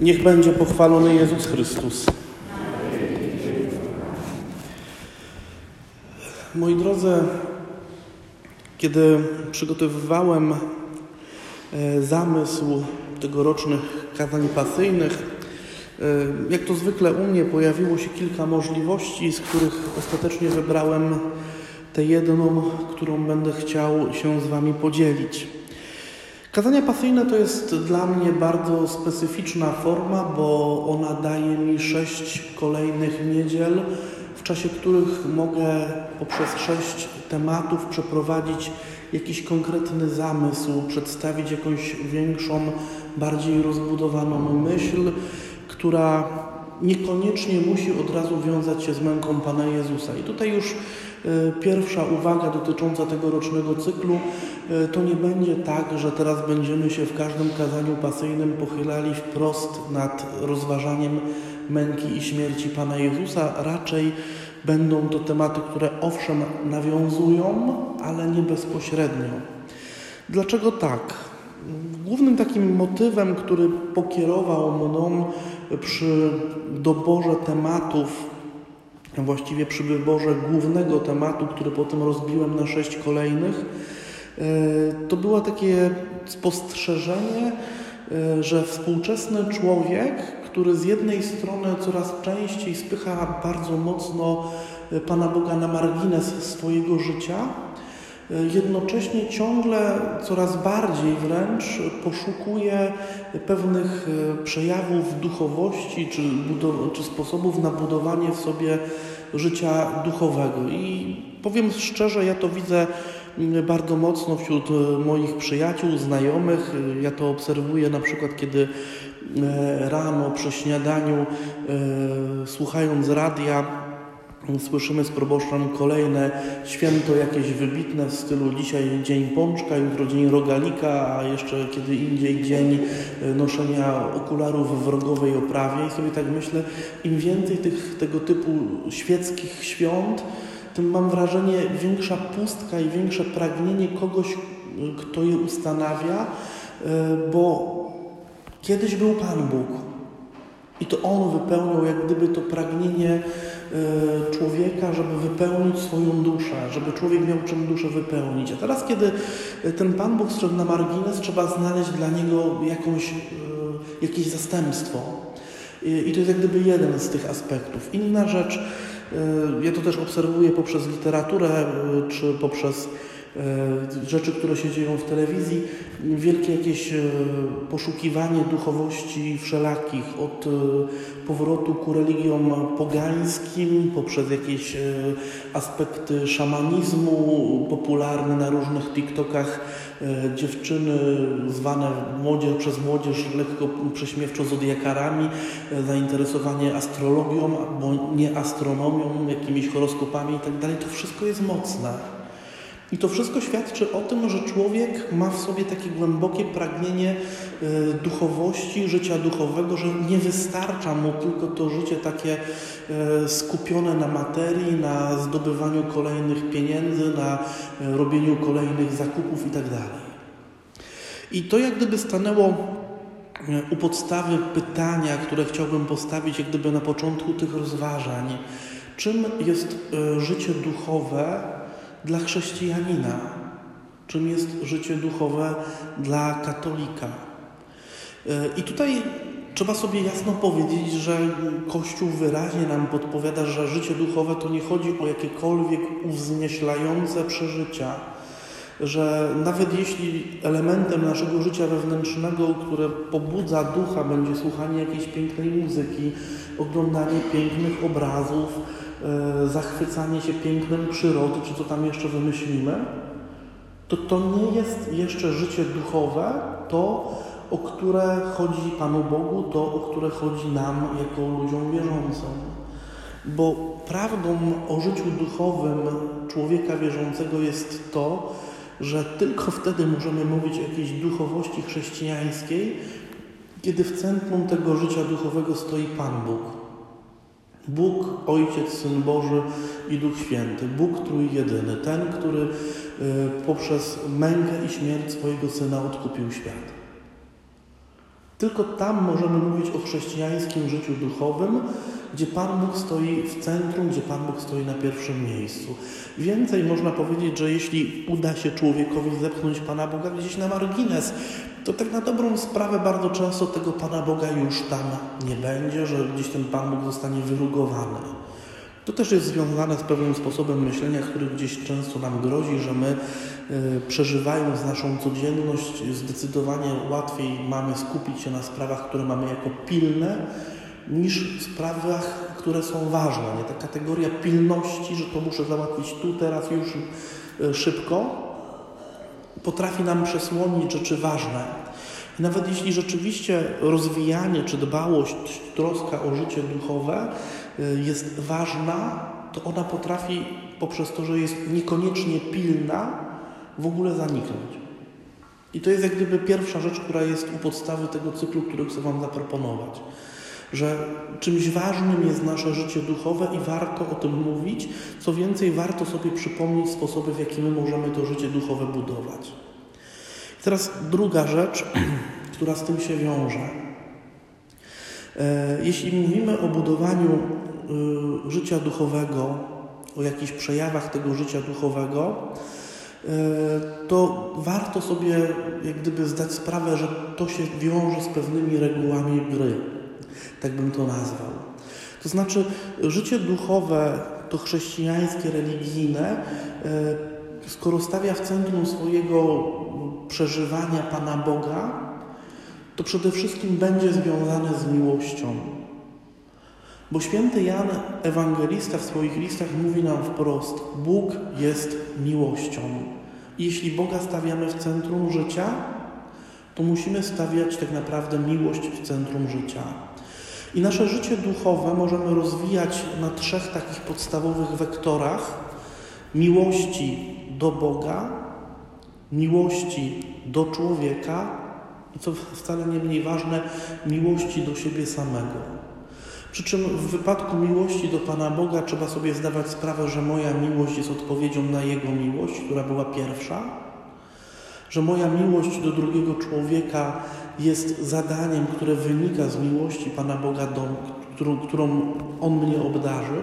Niech będzie pochwalony Jezus Chrystus. Moi drodzy, kiedy przygotowywałem e, zamysł tegorocznych kazań pasyjnych, e, jak to zwykle u mnie pojawiło się kilka możliwości, z których ostatecznie wybrałem tę jedną, którą będę chciał się z Wami podzielić. Kazania pasyjne to jest dla mnie bardzo specyficzna forma, bo ona daje mi sześć kolejnych niedziel, w czasie których mogę poprzez sześć tematów przeprowadzić jakiś konkretny zamysł, przedstawić jakąś większą, bardziej rozbudowaną myśl, która niekoniecznie musi od razu wiązać się z męką Pana Jezusa. I tutaj już pierwsza uwaga dotycząca tegorocznego cyklu e, to nie będzie tak, że teraz będziemy się w każdym kazaniu pasyjnym pochylali wprost nad rozważaniem męki i śmierci Pana Jezusa. Raczej będą to tematy, które owszem nawiązują, ale nie bezpośrednio. Dlaczego tak? Głównym takim motywem, który pokierował mną przy doborze tematów właściwie przy wyborze głównego tematu, który potem rozbiłem na sześć kolejnych, e, to było takie spostrzeżenie, e, że współczesny człowiek, który z jednej strony coraz częściej spycha bardzo mocno e, Pana Boga na margines swojego życia, jednocześnie ciągle coraz bardziej wręcz poszukuje pewnych e, przejawów duchowości czy, czy sposobów na budowanie w sobie życia duchowego. I powiem szczerze, ja to widzę bardzo mocno wśród e, moich przyjaciół, znajomych. Ja to obserwuję na przykład, kiedy e, rano przy śniadaniu, słuchając radia, Słyszymy z proboszczem kolejne święto jakieś wybitne w stylu dzisiaj dzień pączka, jutro dzień rogalika, a jeszcze kiedy indziej dzień e, noszenia okularów w rogowej oprawie. I sobie tak myślę, im więcej tych, tego typu świeckich świąt, tym mam wrażenie większa pustka i większe pragnienie kogoś, kto je ustanawia, e, bo kiedyś był Pan Bóg. I to On wypełniał jak gdyby to pragnienie człowieka, żeby wypełnić swoją duszę, żeby człowiek miał czym duszę wypełnić. A teraz, kiedy ten Pan Bóg strzegł na margines, trzeba znaleźć dla niego jakąś, e, jakieś zastępstwo. I to jest jak gdyby jeden z tych aspektów. Inna rzecz, ja to też obserwuję poprzez literaturę, czy poprzez rzeczy, które się dzieją w telewizji, wielkie jakieś e, poszukiwanie duchowości wszelakich, od e, powrotu ku religiom pogańskim, poprzez jakieś aspekty szamanizmu popularne na różnych TikTokach, dziewczyny zwane młodzież, przez młodzież lekko prześmiewczo zodiakarami, zainteresowanie astrologią, albo nie astronomią, jakimiś horoskopami itd. Tak to wszystko jest mocne. I to wszystko świadczy o tym, że człowiek ma w sobie takie głębokie pragnienie e, duchowości, życia duchowego, że nie wystarcza mu tylko to życie takie e, skupione na materii, na zdobywaniu kolejnych pieniędzy, na e, robieniu kolejnych zakupów itd. Tak I to jak gdyby stanęło u podstawy pytania, które chciałbym postawić jak gdyby na początku tych rozważań. Czym jest życie duchowe dla chrześcijanina, czym jest życie duchowe dla katolika. E, I tutaj trzeba sobie jasno powiedzieć, że Kościół wyraźnie nam podpowiada, że życie duchowe to nie chodzi o jakiekolwiek uwznieślające przeżycia, że nawet jeśli elementem naszego życia wewnętrznego, które pobudza ducha, będzie słuchanie jakiejś pięknej muzyki, oglądanie pięknych obrazów, zachwycanie się pięknem przyrody, czy co tam jeszcze wymyślimy, to to nie jest jeszcze życie duchowe, to o które chodzi Panu Bogu, to o które chodzi nam jako ludziom wierzącym. Bo prawdą o życiu duchowym człowieka wierzącego jest to, że tylko wtedy możemy mówić o jakiejś duchowości chrześcijańskiej, kiedy w centrum tego życia duchowego stoi Pan Bóg. Bóg, Ojciec, Syn Boży i Duch Święty, Bóg Trójjedyny, ten, który y, poprzez mękę i śmierć swojego Syna odkupił świat. Tylko tam możemy mówić o chrześcijańskim życiu duchowym, gdzie Pan Bóg stoi w centrum, gdzie Pan Bóg stoi na pierwszym miejscu. Więcej można powiedzieć, że jeśli uda się człowiekowi zepchnąć Pana Boga gdzieś na margines, to tak na dobrą sprawę bardzo często tego Pana Boga już tam nie będzie, że gdzieś ten Pan Bóg zostanie wyrugowany. To też jest związane z pewnym sposobem myślenia, który gdzieś często nam grozi, że my przeżywając naszą codzienność zdecydowanie łatwiej mamy skupić się na sprawach, które mamy jako pilne, niż sprawach, które są ważne. Nie? Ta kategoria pilności, że to muszę załatwić tu, teraz, już y, szybko, potrafi nam przesłonić rzeczy ważne. I nawet jeśli rzeczywiście rozwijanie czy dbałość, troska o życie duchowe y, jest ważna, to ona potrafi poprzez to, że jest niekoniecznie pilna, w ogóle zaniknąć. I to jest jak gdyby pierwsza rzecz, która jest u podstawy tego cyklu, który chcę Wam zaproponować. Że czymś ważnym jest nasze życie duchowe i warto o tym mówić. Co więcej, warto sobie przypomnieć sposoby, w jaki my możemy to życie duchowe budować. Teraz druga rzecz, która z tym się wiąże. E, jeśli mówimy o budowaniu y, życia duchowego, o jakichś przejawach tego życia duchowego, to warto sobie jak gdyby zdać sprawę, że to się wiąże z pewnymi regułami gry. Tak bym to nazwał. To znaczy, życie duchowe, to chrześcijańskie, religijne, e, skoro stawia w centrum swojego przeżywania Pana Boga, to przede wszystkim będzie związane z miłością. Bo święty Jan, ewangelista w swoich listach mówi nam wprost: Bóg jest miłością. Jeśli Boga stawiamy w centrum życia, to musimy stawiać tak naprawdę miłość w centrum życia. I nasze życie duchowe możemy rozwijać na trzech takich podstawowych wektorach: miłości do Boga, miłości do człowieka i co wcale nie mniej ważne, miłości do siebie samego. Przy czym w wypadku miłości do Pana Boga trzeba sobie zdawać sprawę, że moja miłość jest odpowiedzią na Jego miłość, która była pierwsza, że moja miłość do drugiego człowieka jest zadaniem, które wynika z miłości Pana Boga, do, którą, którą On mnie obdarzył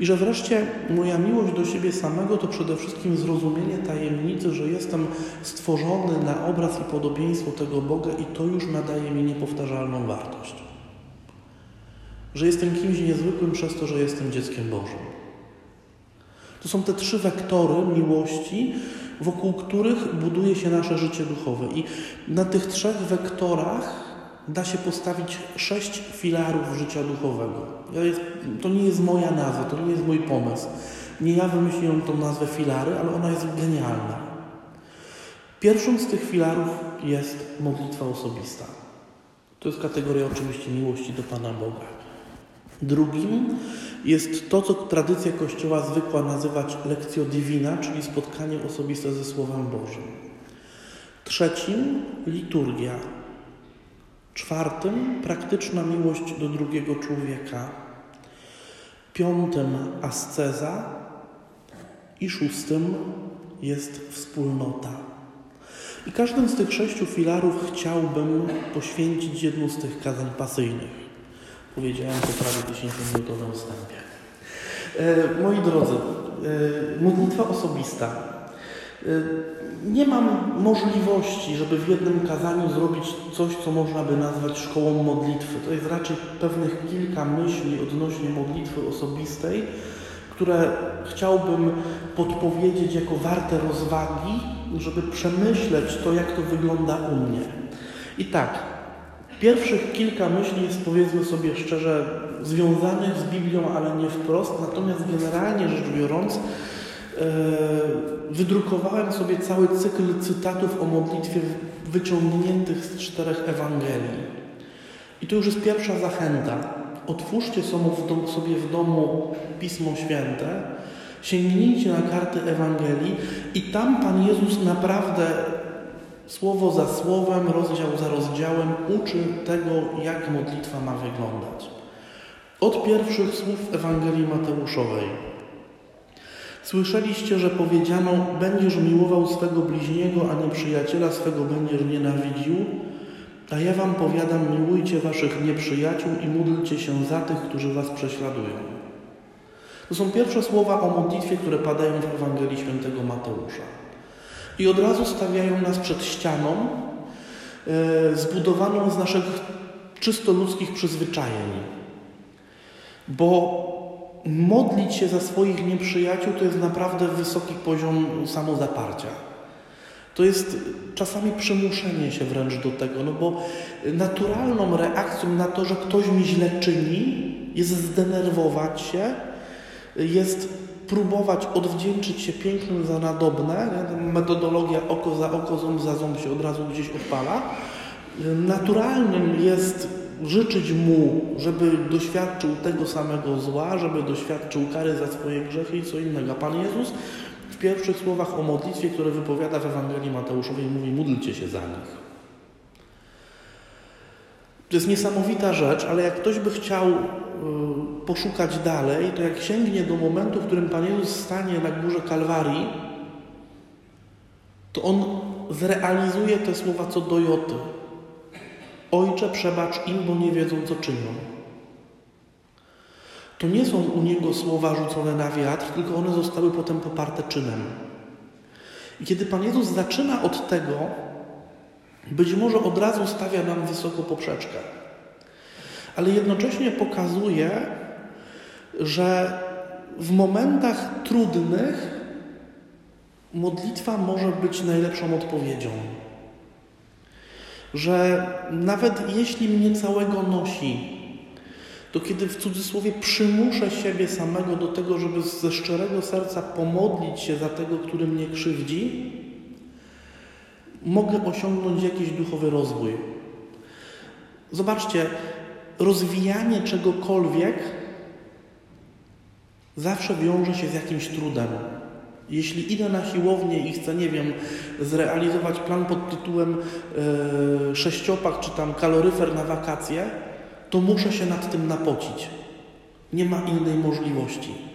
i że wreszcie moja miłość do siebie samego to przede wszystkim zrozumienie tajemnicy, że jestem stworzony na obraz i podobieństwo tego Boga i to już nadaje mi niepowtarzalną wartość. Że jestem kimś niezwykłym przez to, że jestem dzieckiem Bożym. To są te trzy wektory miłości, wokół których buduje się nasze życie duchowe. I na tych trzech wektorach da się postawić sześć filarów życia duchowego. to nie jest moja nazwa, to nie jest mój pomysł. Nie ja wymyśliłem tą nazwę filary, ale ona jest genialna. Pierwszym z tych filarów jest modlitwa osobista. To jest kategoria oczywiście miłości do Pana Boga. Drugim jest to, co tradycja Kościoła zwykła nazywać lekcjo divina, czyli spotkanie osobiste ze Słowem Bożym. Trzecim liturgia, Czwartym praktyczna miłość do drugiego człowieka. Piątym asceza i szóstym jest wspólnota. I każdym z tych sześciu filarów chciałbym poświęcić jedną z tych kazań pasyjnych. Powiedziałem to prawie 10-minutowym wstępie. E, moi drodzy, e, modlitwa osobista Y, nie mam możliwości, żeby w jednym kazaniu zrobić coś, co można by nazwać szkołą modlitwy. To jest raczej pewnych kilka myśli odnośnie modlitwy osobistej, które chciałbym podpowiedzieć jako warte rozwagi, żeby przemyśleć to, jak to wygląda u mnie. I tak, pierwszych kilka myśli jest, powiedzmy sobie szczerze, związanych z Biblią, ale nie wprost, natomiast generalnie rzecz biorąc, E, wydrukowałem sobie cały cykl cytatów o modlitwie wyciągniętych z czterech Ewangelii. I to już jest pierwsza zachęta. Otwórzcie sobie w domu Pismo Święte, sięgnijcie na karty Ewangelii i tam Pan Jezus naprawdę słowo za słowem, rozdział za rozdziałem uczy tego, jak modlitwa ma wyglądać. Od pierwszych słów Ewangelii Mateuszowej. Słyszeliście, że powiedziano: Będziesz miłował swego bliźniego, a nieprzyjaciela swego będziesz nienawidził. A ja wam powiadam, miłujcie waszych nieprzyjaciół i módlcie się za tych, którzy was prześladują. To są pierwsze słowa o modlitwie, które padają w Ewangelii Świętego Mateusza. I od razu stawiają nas przed ścianą e, zbudowaną z naszych czysto ludzkich przyzwyczajeń. Bo modlić się za swoich nieprzyjaciół to jest naprawdę wysoki poziom samozaparcia. To jest czasami przymuszenie się wręcz do tego, no bo naturalną reakcją na to, że ktoś mi źle czyni, jest zdenerwować się, jest próbować odwdzięczyć się pięknym za nadobne. Metodologia oko za oko, ząb za ząb się od razu gdzieś odpala. Naturalnym jest życzyć mu, żeby doświadczył tego samego zła, żeby doświadczył kary za swoje grzechy i co innego. Pan Jezus w pierwszych słowach o modlitwie, które wypowiada w Ewangelii Mateuszowej, mówi: módlcie się za nich. To jest niesamowita rzecz, ale jak ktoś by chciał y, poszukać dalej, to jak sięgnie do momentu, w którym Pan Jezus stanie na górze Kalwarii, to on zrealizuje te słowa co do joty. Ojcze, przebacz im, bo nie wiedzą, co czynią. To nie są u niego słowa rzucone na wiatr, tylko one zostały potem poparte czynem. I kiedy Pan Jezus zaczyna od tego, być może od razu stawia nam wysoko poprzeczkę, ale jednocześnie pokazuje, że w momentach trudnych modlitwa może być najlepszą odpowiedzią. Że nawet jeśli mnie całego nosi, to kiedy w cudzysłowie przymuszę siebie samego do tego, żeby ze szczerego serca pomodlić się za tego, który mnie krzywdzi, mogę osiągnąć jakiś duchowy rozwój. Zobaczcie, rozwijanie czegokolwiek zawsze wiąże się z jakimś trudem. Jeśli idę na siłownię i chcę, nie wiem, zrealizować plan pod tytułem yy, sześciopak czy tam kaloryfer na wakacje, to muszę się nad tym napocić. Nie ma innej możliwości.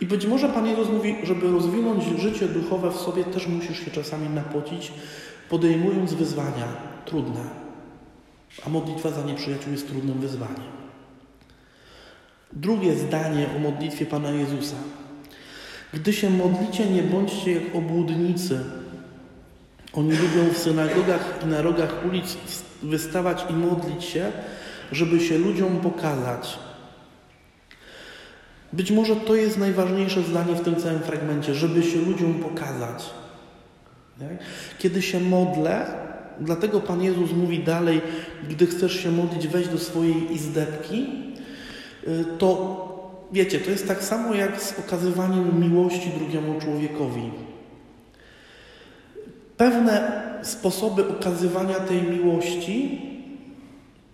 I być może Pan Jezus mówi, żeby rozwinąć życie duchowe w sobie, też musisz się czasami napocić, podejmując wyzwania trudne. A modlitwa za nieprzyjaciół jest trudnym wyzwaniem. Drugie zdanie o modlitwie Pana Jezusa. Gdy się modlicie, nie bądźcie jak obłudnicy. Oni lubią w synagogach i na rogach ulic wystawać i modlić się, żeby się ludziom pokazać. Być może to jest najważniejsze zdanie w tym całym fragmencie, żeby się ludziom pokazać. Kiedy się modlę, dlatego Pan Jezus mówi dalej, gdy chcesz się modlić, weź do swojej izdebki, y, to wiecie, to jest tak samo jak z okazywaniem miłości drugiemu człowiekowi. Pewne sposoby okazywania tej miłości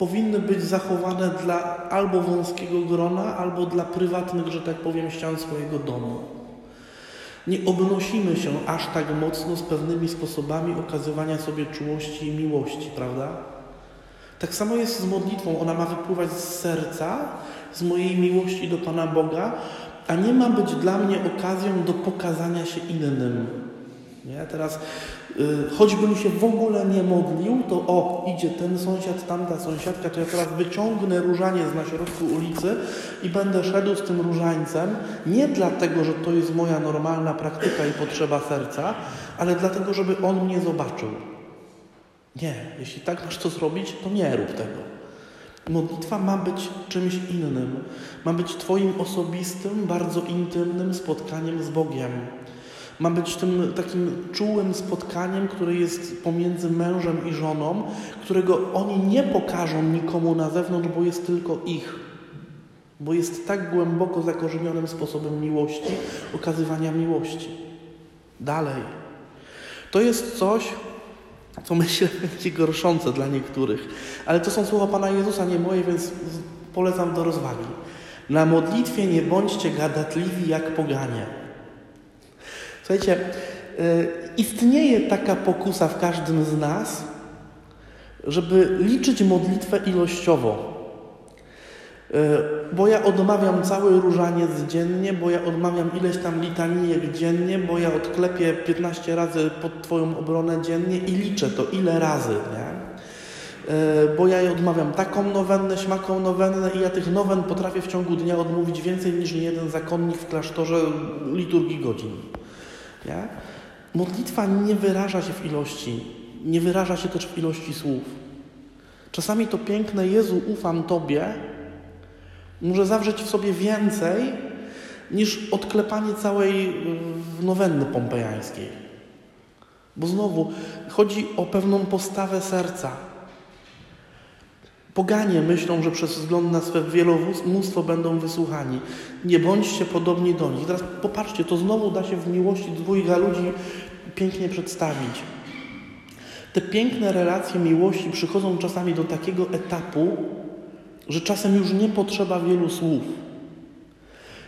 powinny być zachowane dla albo wąskiego grona, albo dla prywatnych, że tak powiem, ścian swojego domu. Nie obnosimy się aż tak mocno z pewnymi sposobami okazywania sobie czułości i miłości, prawda? Tak samo jest z modlitwą. Ona ma wypływać z serca, z mojej miłości do Pana Boga, a nie ma być dla mnie okazją do pokazania się innym. Nie? Teraz Y, choćbym się w ogóle nie modlił, to o, idzie ten sąsiad, tamta sąsiadka, to ja teraz wyciągnę różaniec na środku ulicy i będę szedł z tym różańcem, nie dlatego, że to jest moja normalna praktyka i potrzeba serca, ale dlatego, żeby on mnie zobaczył. Nie, jeśli tak masz to zrobić, to nie rób tego. Modlitwa ma być czymś innym. Ma być Twoim osobistym, bardzo intymnym spotkaniem z Bogiem ma być tym takim czułym spotkaniem, które jest pomiędzy mężem i żoną, którego oni nie pokażą nikomu na zewnątrz, bo jest tylko ich. Bo jest tak głęboko zakorzenionym sposobem miłości, okazywania miłości. Dalej. To jest coś, co myślę będzie gorszące dla niektórych. Ale to są słowa Pana Jezusa, nie moje, więc polecam do rozwagi. Na modlitwie nie bądźcie gadatliwi jak poganie. Słuchajcie, y, istnieje taka pokusa w każdym z nas, żeby liczyć modlitwę ilościowo. Y, bo ja odmawiam cały różaniec dziennie, bo ja odmawiam ileś tam litanijek dziennie, bo ja odklepię 15 razy pod Twoją obronę dziennie i liczę to ile razy. Nie? bo ja je odmawiam taką nowennę, śmaką nowennę i ja tych nowen potrafię w ciągu dnia odmówić więcej niż jeden zakonnik w klasztorze liturgii godzin. Nie? Modlitwa nie wyraża się w ilości, nie wyraża się też w ilości słów. Czasami to piękne Jezu, ufam Tobie, może zawrzeć w sobie więcej niż odklepanie całej y, nowenny pompejańskiej. Bo znowu chodzi o pewną postawę serca. Poganie myślą, że przez wzgląd na swe wielomóstwo będą wysłuchani. Nie bądźcie podobni do nich. Teraz popatrzcie, to znowu da się w miłości dwójga ludzi pięknie przedstawić. Te piękne relacje miłości przychodzą czasami do takiego etapu, że czasem już nie potrzeba wielu słów.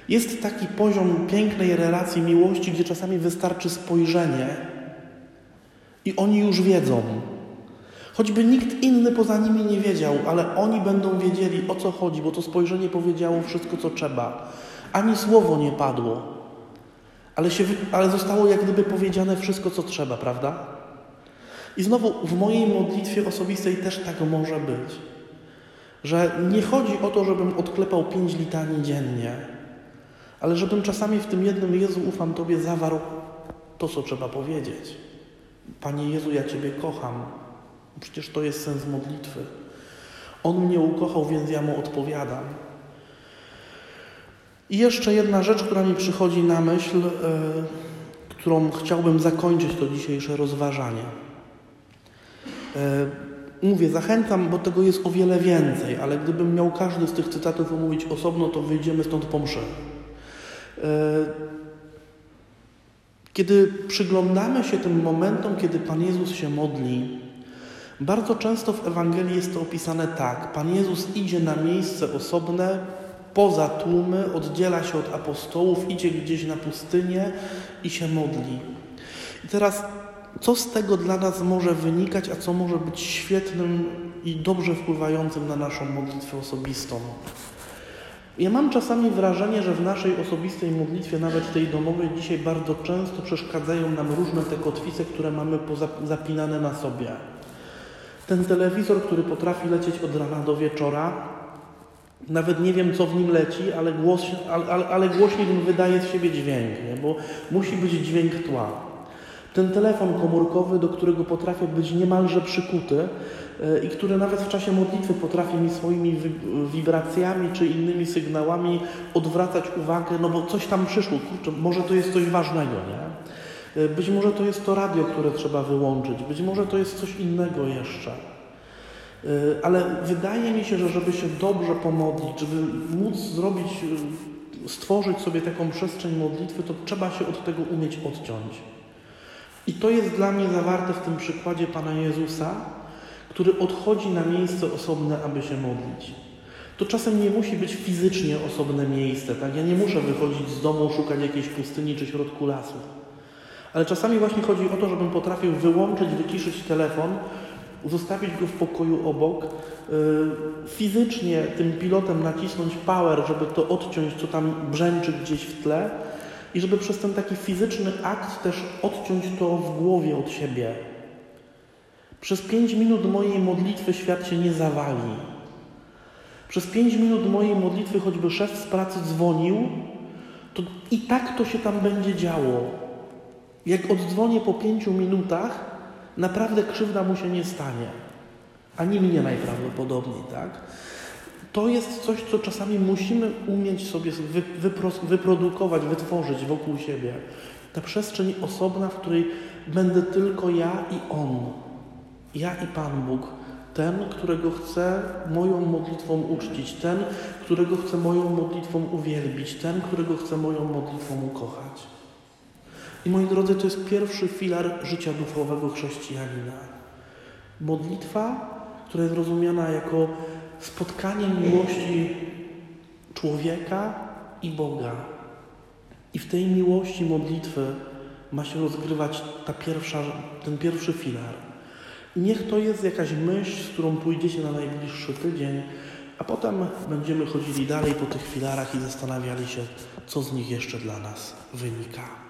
Jest taki poziom pięknej relacji miłości, gdzie czasami wystarczy spojrzenie i oni już wiedzą. Choćby nikt inny poza nimi nie wiedział, ale oni będą wiedzieli o co chodzi, bo to spojrzenie powiedziało wszystko, co trzeba. Ani słowo nie padło, ale, się, ale zostało jak gdyby powiedziane wszystko, co trzeba, prawda? I znowu w mojej modlitwie osobistej też tak może być. Że nie chodzi o to, żebym odklepał pięć litanii dziennie, ale żebym czasami w tym jednym Jezu ufam Tobie zawarł to, co trzeba powiedzieć. Panie Jezu, ja Ciebie kocham. Przecież to jest sens modlitwy. On mnie ukochał, więc ja mu odpowiadam. I jeszcze jedna rzecz, która mi przychodzi na myśl, yy, którą chciałbym zakończyć to dzisiejsze rozważanie. Yy, mówię, zachęcam, bo tego jest o wiele więcej, ale gdybym miał każdy z tych cytatów omówić osobno, to wyjdziemy stąd po mszy. Yy, kiedy przyglądamy się tym momentom, kiedy Pan Jezus się modli, bardzo często w Ewangelii jest to opisane tak. Pan Jezus idzie na miejsce osobne, poza tłumy, oddziela się od apostołów, idzie gdzieś na pustynię i się modli. I teraz, co z tego dla nas może wynikać, a co może być świetnym i dobrze wpływającym na naszą modlitwę osobistą? Ja mam czasami wrażenie, że w naszej osobistej modlitwie, nawet tej domowej, dzisiaj bardzo często przeszkadzają nam różne te kotwice, które mamy zapinane na sobie. Ten telewizor, który potrafi lecieć od rana do wieczora, nawet nie wiem, co w nim leci, ale, głos, ale, ale, wydaje z siebie dźwięk, nie? bo musi być dźwięk tła. Ten telefon komórkowy, do którego potrafię być niemalże przykuty yy, i który nawet w czasie modlitwy potrafi mi swoimi wibracjami czy innymi sygnałami odwracać uwagę, no bo coś tam przyszło, kurczę, może to jest coś ważnego, nie? E, być może to jest to radio, które trzeba wyłączyć, być może to jest coś innego jeszcze. E, ale wydaje mi się, że żeby się dobrze pomodlić, żeby móc zrobić, e, stworzyć sobie taką przestrzeń modlitwy, to trzeba się od tego umieć odciąć. I to jest dla mnie zawarte w tym przykładzie Pana Jezusa, który odchodzi na miejsce osobne, aby się modlić. To czasem nie musi być fizycznie osobne miejsce, tak? Ja nie muszę wychodzić z domu, szukać jakiejś pustyni czy środku lasu. Ale czasami właśnie chodzi o to, żebym potrafił wyłączyć, wyciszyć telefon, zostawić go w pokoju obok, y, fizycznie tym pilotem nacisnąć power, żeby to odciąć, co tam brzęczy gdzieś w tle i żeby przez ten taki fizyczny akt też odciąć to w głowie od siebie. Przez pięć minut mojej modlitwy świat się nie zawali. Przez pięć minut mojej modlitwy, choćby szef z pracy dzwonił, to i tak to się tam będzie działo. Jak oddzwonię po pięciu minutach, naprawdę krzywda mu się nie stanie. Ani mnie najprawdopodobniej, tak? To jest coś, co czasami musimy umieć sobie wyprodukować, wytworzyć wokół siebie. Ta przestrzeń osobna, w której będę tylko ja i On. Ja i Pan Bóg. Ten, którego chcę moją modlitwą uczcić. Ten, którego chcę moją modlitwą uwielbić. Ten, którego chcę moją modlitwą ukochać. I moi drodzy, to jest pierwszy filar życia duchowego chrześcijanina. Modlitwa, która jest rozumiana jako spotkanie miłości człowieka i Boga. I w tej miłości modlitwy ma się rozgrywać ta pierwsza, ten pierwszy filar. Niech to jest jakaś myśl, z którą pójdziecie na najbliższy tydzień, a potem będziemy chodzili dalej po tych filarach i zastanawiali się, co z nich jeszcze dla nas wynika.